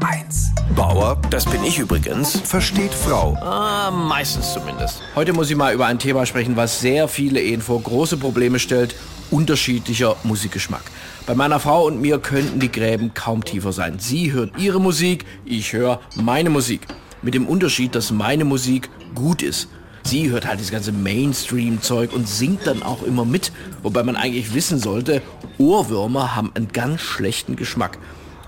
HR1. Bauer, das bin ich übrigens, Versteht Frau. ah, meistens zumindest. Heute muss ich mal über ein Thema sprechen, was sehr viele Ehen vor große Probleme stellt. Unterschiedlicher Musikgeschmack. Bei meiner Frau und mir könnten die Gräben kaum tiefer sein. Sie hört ihre Musik, ich höre meine Musik. Mit dem Unterschied, dass meine Musik gut ist. Sie hört halt das ganze Mainstream-Zeug und singt dann auch immer mit. Wobei man eigentlich wissen sollte, Ohrwürmer haben einen ganz schlechten Geschmack.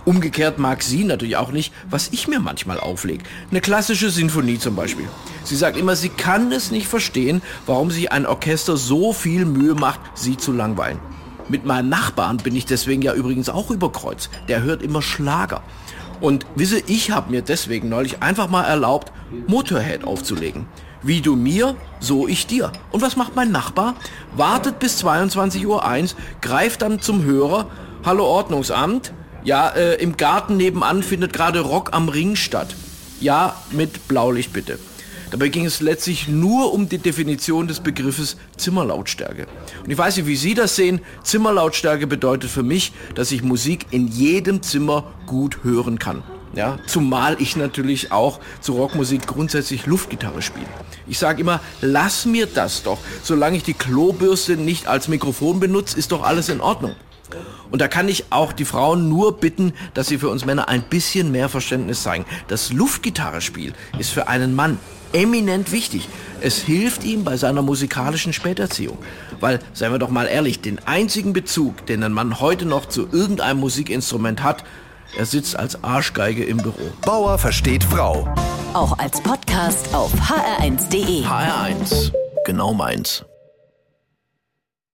Umgekehrt mag sie natürlich auch nicht, was ich mir manchmal auflege. Eine klassische Sinfonie zum Beispiel. Sie sagt immer, sie kann es nicht verstehen, warum sich ein Orchester so viel Mühe macht, sie zu langweilen. Mit meinem Nachbarn bin ich deswegen ja übrigens auch überkreuzt. Der hört immer Schlager. Und wisse, ich habe mir deswegen neulich einfach mal erlaubt, Motorhead aufzulegen. Wie du mir, so ich dir. Und was macht mein Nachbar? Wartet bis 22.01 Uhr, greift dann zum Hörer. Hallo Ordnungsamt. Ja, äh, im Garten nebenan findet gerade Rock am Ring statt. Ja, mit Blaulicht bitte. Dabei ging es letztlich nur um die Definition des Begriffes Zimmerlautstärke. Und ich weiß nicht, wie Sie das sehen. Zimmerlautstärke bedeutet für mich, dass ich Musik in jedem Zimmer gut hören kann. Ja, zumal ich natürlich auch zu Rockmusik grundsätzlich Luftgitarre spiele. Ich sage immer, lass mir das doch. Solange ich die Klobürste nicht als Mikrofon benutze, ist doch alles in Ordnung. Und da kann ich auch die Frauen nur bitten, dass sie für uns Männer ein bisschen mehr Verständnis zeigen. Das Luftgitarrespiel ist für einen Mann eminent wichtig. Es hilft ihm bei seiner musikalischen Späterziehung. Weil, seien wir doch mal ehrlich, den einzigen Bezug, den ein Mann heute noch zu irgendeinem Musikinstrument hat, er sitzt als Arschgeige im Büro. Bauer versteht Frau. Auch als Podcast auf hr1.de. HR1, genau meins.